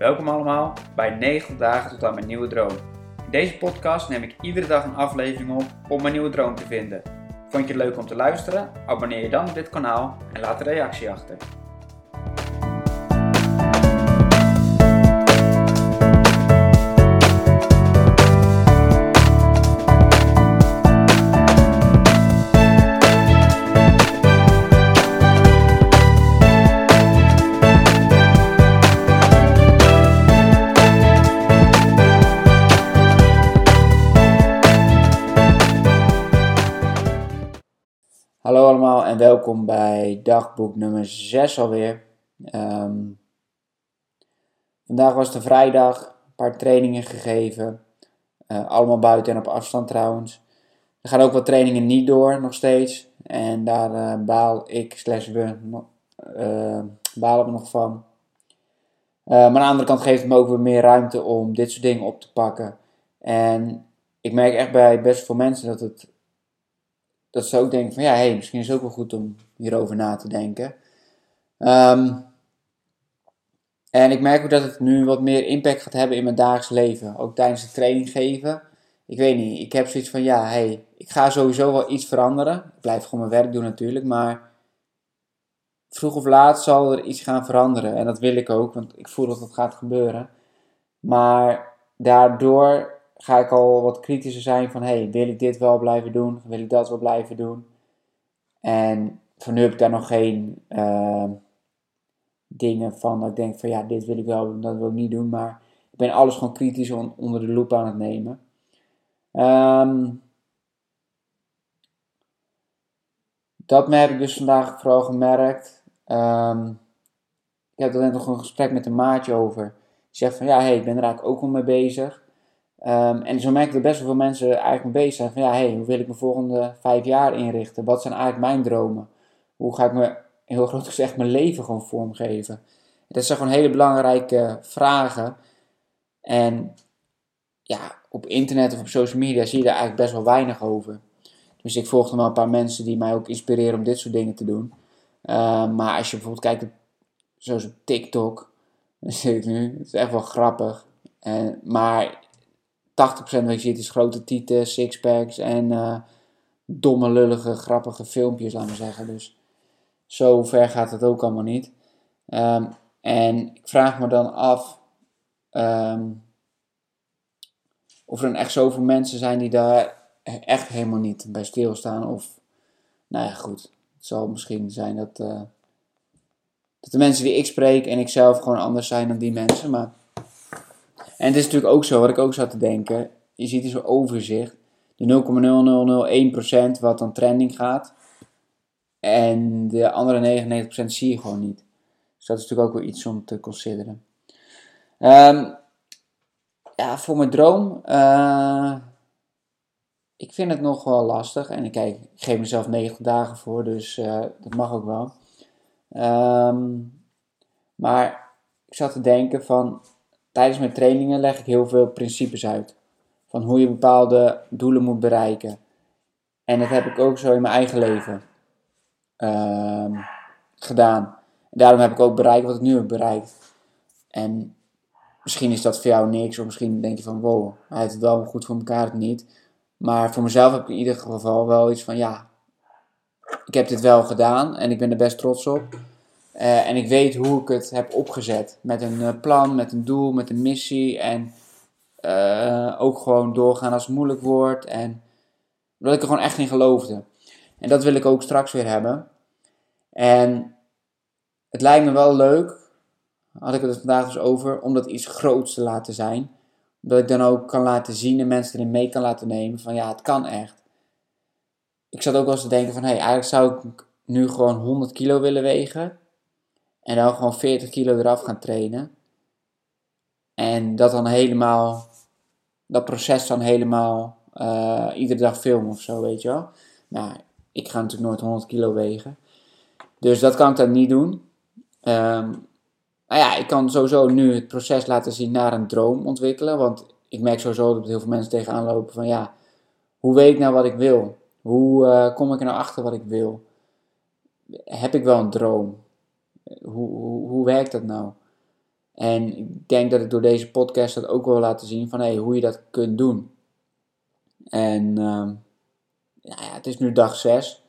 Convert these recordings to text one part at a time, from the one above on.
Welkom allemaal bij 90 dagen tot aan mijn nieuwe droom. In deze podcast neem ik iedere dag een aflevering op om mijn nieuwe droom te vinden. Vond je het leuk om te luisteren? Abonneer je dan op dit kanaal en laat een reactie achter. Bij dagboek nummer 6 alweer. Ehm, vandaag was de vrijdag, een paar trainingen gegeven. Eh, allemaal buiten en op afstand trouwens. Er gaan ook wat trainingen niet door, nog steeds. En daar uh, baal ik, slash we, uh, balen we nog van. maar aan de andere kant geeft het me ook weer meer ruimte om dit soort dingen op te pakken. En ik merk echt bij best veel mensen dat het dat ze ook denken van ja, hey, misschien is het ook wel goed om hierover na te denken. Ehm, en ik merk ook dat het nu wat meer impact gaat hebben in mijn dagelijks leven. Ook tijdens de training geven. Ik weet niet, ik heb zoiets van ja, hey, ik ga sowieso wel iets veranderen. Ik blijf gewoon mijn werk doen natuurlijk, maar vroeg of laat zal er iets gaan veranderen. En dat wil ik ook, want ik voel dat dat gaat gebeuren. Maar daardoor ga ik al wat kritischer zijn van, hey, wil ik dit wel blijven doen? Wil ik dat wel blijven doen? En voor nu heb ik daar nog geen uh, dingen van dat ik denk van, ja, dit wil ik wel dat wil ik niet doen. Maar ik ben alles gewoon kritisch onder de loep aan het nemen. Um, dat heb ik dus vandaag vooral gemerkt. Um, ik heb er net nog een gesprek met een maatje over. Die zegt van, ja, hey, ik ben eigenlijk ook al mee bezig. Um, en zo merk ik dat best wel veel mensen eigenlijk mee bezig zijn van ja, hey, hoe wil ik mijn volgende vijf jaar inrichten? Wat zijn eigenlijk mijn dromen? Hoe ga ik me, heel groot gezegd, mijn leven gewoon vormgeven? Dat zijn gewoon hele belangrijke vragen. En ja, op internet of op social media zie je daar eigenlijk best wel weinig over. Dus ik volg nog wel een paar mensen die mij ook inspireren om dit soort dingen te doen. Um, maar als je bijvoorbeeld kijkt, zoals op TikTok, dan zit ik nu, het is echt wel grappig. En, maar 80% wat je ziet is grote tieten, sixpacks en uh, domme, lullige, grappige filmpjes, laten we zeggen. Dus zo ver gaat het ook allemaal niet. Um, en ik vraag me dan af um, of er dan echt zoveel mensen zijn die daar echt helemaal niet bij stilstaan. Of, nou ja, goed. Het zal misschien zijn dat, uh, dat de mensen die ik spreek en ik zelf gewoon anders zijn dan die mensen. Maar en het is natuurlijk ook zo, wat ik ook zat te denken. Je ziet hier zo'n overzicht. De 0,0001% wat dan trending gaat. En de andere 99% zie je gewoon niet. Dus dat is natuurlijk ook wel iets om te consideren. Um, ja, voor mijn droom. Uh, ik vind het nog wel lastig. En ik, kijk, ik geef mezelf 90 dagen voor, dus uh, dat mag ook wel. Um, maar ik zat te denken van Tijdens mijn trainingen leg ik heel veel principes uit. Van hoe je bepaalde doelen moet bereiken. En dat heb ik ook zo in mijn eigen leven uh, gedaan. Daarom heb ik ook bereikt wat ik nu heb bereikt. En misschien is dat voor jou niks, of misschien denk je van wow, hij heeft het wel goed voor elkaar, het niet. Maar voor mezelf heb ik in ieder geval wel iets van ja, ik heb dit wel gedaan en ik ben er best trots op. Uh, en ik weet hoe ik het heb opgezet. Met een uh, plan, met een doel, met een missie. En uh, ook gewoon doorgaan als het moeilijk wordt. En dat ik er gewoon echt in geloofde. En dat wil ik ook straks weer hebben. En het lijkt me wel leuk, had ik het vandaag dus over, om dat iets groots te laten zijn. Dat ik dan ook kan laten zien en mensen erin mee kan laten nemen van ja, het kan echt. Ik zat ook wel eens te denken van hé, hey, eigenlijk zou ik nu gewoon 100 kilo willen wegen. En dan gewoon 40 kilo eraf gaan trainen. En dat dan helemaal, dat proces dan helemaal uh, iedere dag filmen of zo, weet je wel. Nou, ik ga natuurlijk nooit 100 kilo wegen. Dus dat kan ik dan niet doen. Nou ja, ik kan sowieso nu het proces laten zien naar een droom ontwikkelen. Want ik merk sowieso dat heel veel mensen tegenaan lopen van ja, hoe weet ik nou wat ik wil? Hoe uh, kom ik er nou achter wat ik wil? Heb ik wel een droom? Hoe, hoe, werkt dat nou? En ik denk dat ik door deze podcast dat ook wil laten zien van hey, hoe je dat kunt doen. En uh, ja, het is nu dag 6.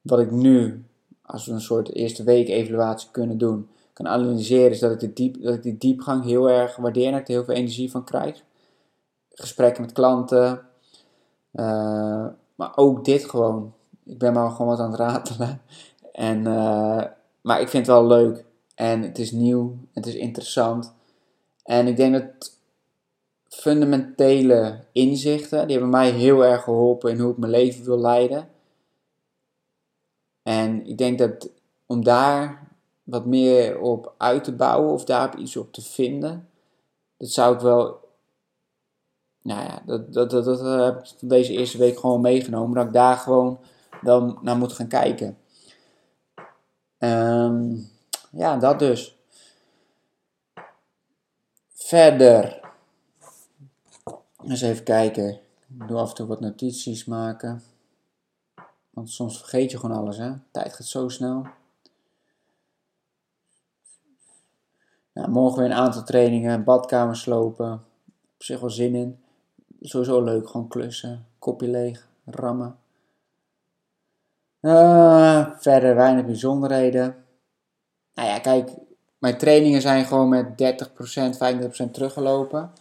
Wat ik nu, als we een soort eerste week evaluatie kunnen doen, kan analyseren, is dat ik, diep, dat ik die diepgang heel erg waardeer en dat ik er heel veel energie van krijg. Gesprekken met klanten, uh, maar ook dit gewoon. Ik ben maar gewoon wat aan het ratelen. En, uh, maar ik vind het wel leuk. En het is nieuw, het is interessant. En ik denk dat fundamentele inzichten, die hebben mij heel erg geholpen in hoe ik mijn leven wil leiden. En ik denk dat om daar wat meer op uit te bouwen of daar iets op te vinden, dat zou ik wel. Nou ja, dat, dat, dat, dat heb ik deze eerste week gewoon meegenomen. Dat ik daar gewoon wel naar moet gaan kijken. Um, ja, dat dus. Verder. Eens even kijken. Ik doe af en toe wat notities maken. Want soms vergeet je gewoon alles, hè. Tijd gaat zo snel. Nou, morgen weer een aantal trainingen. Badkamer slopen. Op zich wel zin in. Sowieso leuk. Gewoon klussen. Kopje leeg. Rammen. Uh, verder weinig bijzonderheden. Nou ja, kijk, mijn trainingen zijn gewoon met 30%, 35% teruggelopen.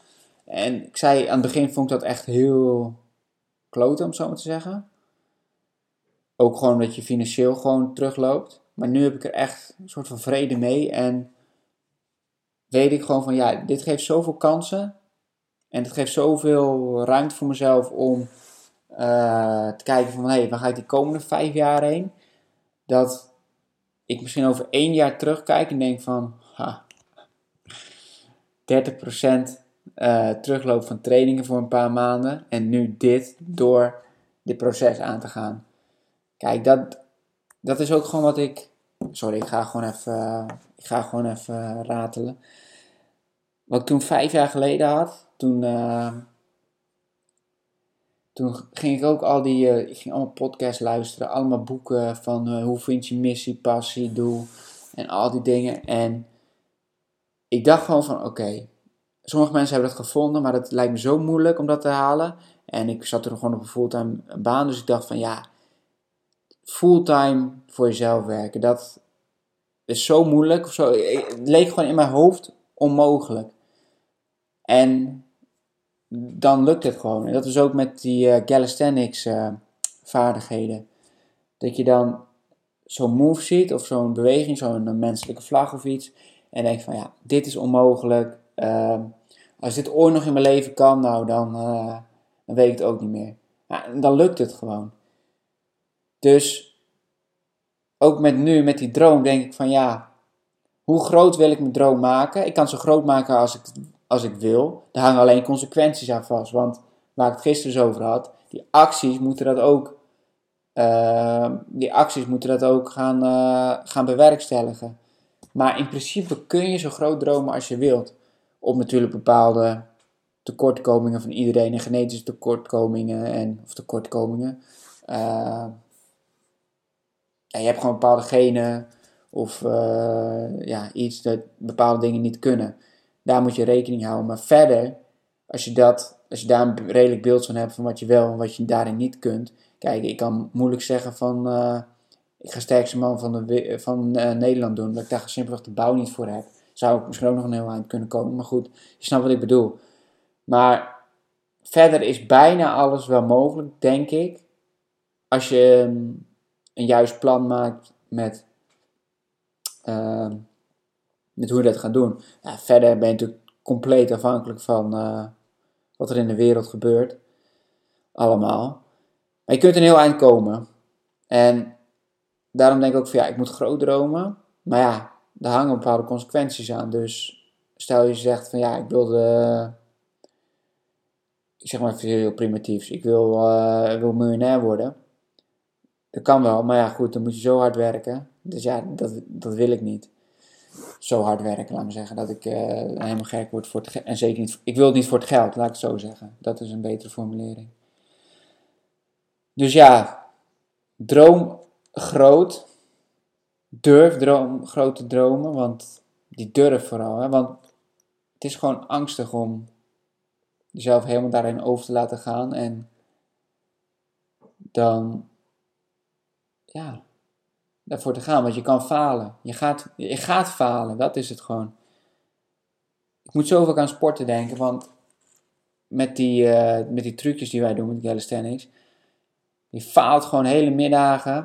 En ik zei aan het begin vond ik dat echt heel kloten, om zo maar te zeggen. Ook gewoon dat je financieel gewoon terugloopt. Maar nu heb ik er echt een soort van vrede mee. En weet ik gewoon van ja, dit geeft zoveel kansen. En het geeft zoveel ruimte voor mezelf om uh, te kijken van hé, hey, waar ga ik die komende vijf jaar heen? Dat ik misschien over één jaar terugkijk en denk van, ha, 30% uh, eh, terugloop van trainingen voor een paar maanden en nu dit door dit proces aan te gaan. Kijk, dat, dat is ook gewoon wat ik. Sorry, ik ga gewoon even, ik ga gewoon even ratelen. Wat ik toen vijf jaar geleden had, toen, uh, toen ging ik ook al die, uh, ik ging allemaal podcasts luisteren, allemaal boeken van uh, hoe vind je missie, passie, doel en al die dingen. En ik dacht gewoon van oké, sommige mensen hebben dat gevonden, maar het lijkt me zo moeilijk om dat te halen. En ik zat er gewoon op een fulltime baan, dus ik dacht van ja, fulltime voor jezelf werken, dat is zo moeilijk. Of zo, het leek gewoon in mijn hoofd onmogelijk. En dan lukt het gewoon. En dat is ook met die uh, calisthenics uh, vaardigheden. Dat je dan zo'n move ziet of zo'n beweging, zo'n menselijke vlag of iets. En denkt van ja, dit is onmogelijk. Uh, als dit ooit nog in mijn leven kan, nou dan, dan weet ik het ook niet meer. Dan lukt het gewoon. Dus ook met nu, met die droom, denk ik van ja, hoe groot wil ik mijn droom maken? Ik kan zo groot maken als ik als ik wil. Daar hangen alleen consequenties aan vast. Want waar ik het gisteren dus over had, die acties moeten dat ook, uh, die acties moeten dat ook gaan, uh, gaan bewerkstelligen. Maar in principe kun je zo groot dromen als je wilt. Op natuurlijk bepaalde tekortkomingen van iedereen en genetische tekortkomingen en, of tekortkomingen. Uh, ja, je hebt gewoon bepaalde genen of ja, iets dat bepaalde dingen niet kunnen. Daar moet je rekening houden. Maar verder, als je, dat, als je daar een redelijk beeld van hebt van wat je wel en wat je daarin niet kunt. Kijk, ik kan moeilijk zeggen van uh, ik ga sterkste man van, de, van uh, Nederland doen. Dat ik daar simpelweg de bouw niet voor heb. Zou ik misschien ook nog een heel eind kunnen komen. Maar goed, je snapt wat ik bedoel. Maar verder is bijna alles wel mogelijk, denk ik. Als je um, een juist plan maakt met uh, met hoe je dat gaat doen. Ja, verder ben je natuurlijk compleet afhankelijk van uh, wat er in de wereld gebeurt. Allemaal. Maar je kunt een heel eind komen. En daarom denk ik ook van ja, ik moet groot dromen. Maar ja, daar hangen bepaalde consequenties aan. Dus stel je zegt van ja, ik wil de, zeg maar even heel primitiefs, ik wil, uh, wil miljonair worden. Dat kan wel, maar ja goed, dan moet je zo hard werken. Dus ja, dat, dat wil ik niet zo hard werken, laat me zeggen, dat ik uh, helemaal gek word voor het. En zeker niet, ik wil het niet voor het geld, laat ik het zo zeggen. Dat is een betere formulering. Dus ja, droom groot. Durf droom, grote dromen, want die durf vooral. Hè? Want het is gewoon angstig om jezelf helemaal daarin over te laten gaan. En dan, ja, daarvoor te gaan. Want je kan falen. Je gaat, je gaat falen, dat is het gewoon. Ik moet zoveel aan sporten denken, want met die, uh, met die trucjes die wij doen met calisthenics, je faalt gewoon hele middagen.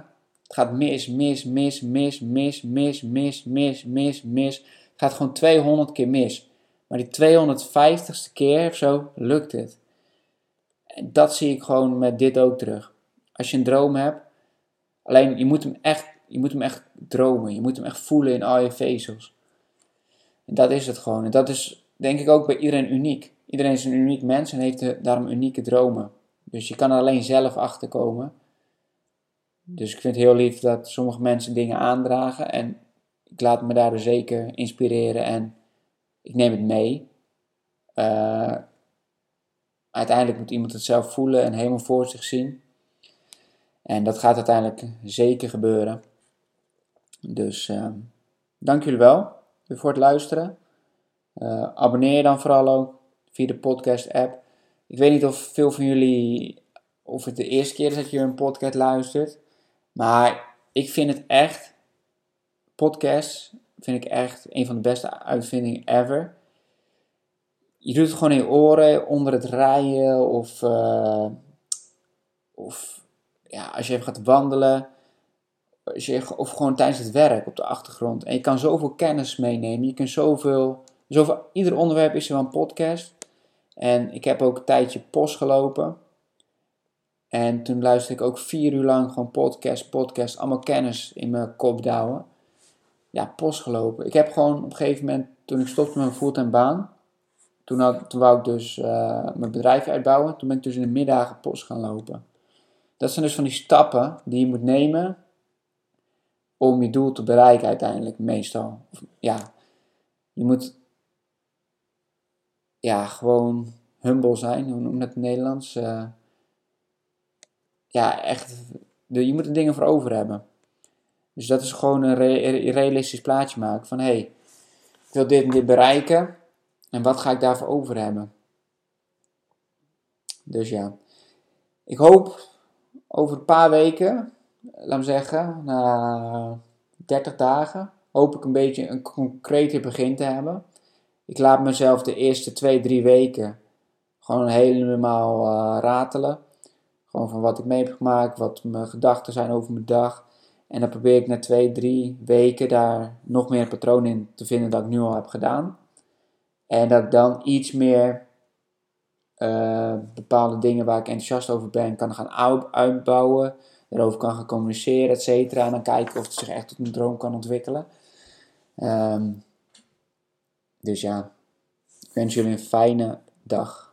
Het gaat mis, mis, mis, mis, mis, mis, mis, mis, mis, mis. Het gaat gewoon 200 keer mis. Maar die 250ste keer of zo lukt het. En dat zie ik gewoon met dit ook terug. Als je een droom hebt, alleen je moet hem echt, je moet hem echt dromen. Je moet hem echt voelen in al je vezels. En dat is het gewoon. En dat is denk ik ook bij iedereen uniek. Iedereen is een uniek mens en heeft daarom unieke dromen. Dus je kan er alleen zelf achter komen. Dus ik vind het heel lief dat sommige mensen dingen aandragen. En ik laat me daardoor zeker inspireren en ik neem het mee. Uh, uiteindelijk moet iemand het zelf voelen en helemaal voor zich zien. En dat gaat uiteindelijk zeker gebeuren. Dus uh, dank jullie wel voor het luisteren. Uh, abonneer je dan vooral ook via de podcast app. Ik weet niet of veel van jullie, of het de eerste keer is dat je een podcast luistert. Maar ik vind het echt, podcast vind ik echt een van de beste uitvindingen ever. Je doet het gewoon in je oren, onder het rijden of, uh, of ja, als je even gaat wandelen. Of gewoon tijdens het werk op de achtergrond. En je kan zoveel kennis meenemen. Je kunt zoveel, zoveel ieder onderwerp is er wel een podcast. En ik heb ook een tijdje post gelopen. En toen luisterde ik ook vier uur lang gewoon podcast, podcast, allemaal kennis in mijn kop douwen. Ja, post gelopen. Ik heb gewoon op een gegeven moment, toen ik stopte met mijn fulltime baan, toen, had, toen wou ik dus uh, mijn bedrijf uitbouwen. Toen ben ik dus in de middagen post gaan lopen. Dat zijn dus van die stappen die je moet nemen om je doel te bereiken uiteindelijk, meestal. Ja, je moet ja, gewoon humble zijn, hoe noem dat in het Nederlands? Uh, ja, echt, de, je moet er dingen voor over hebben. Dus dat is gewoon een realistisch plaatje maken van hé, hey, ik wil dit en dit bereiken en wat ga ik daarvoor over hebben? Dus ja, ik hoop over een paar weken, laat me zeggen, na 30 dagen, hoop ik een beetje een concrete begin te hebben. Ik laat mezelf de eerste 2, 3 weken gewoon helemaal uh, ratelen. Gewoon van wat ik mee heb gemaakt, wat mijn gedachten zijn over mijn dag. En dan probeer ik na 2, 3 weken daar nog meer patroon in te vinden dat ik nu al heb gedaan. En dat ik dan iets meer uh, bepaalde dingen waar ik enthousiast over ben, kan gaan uitbouwen. Erover kan gaan communiceren, et cetera. En dan kijken of het zich echt tot een droom kan ontwikkelen. Um, dus ja, ik wens jullie een fijne dag.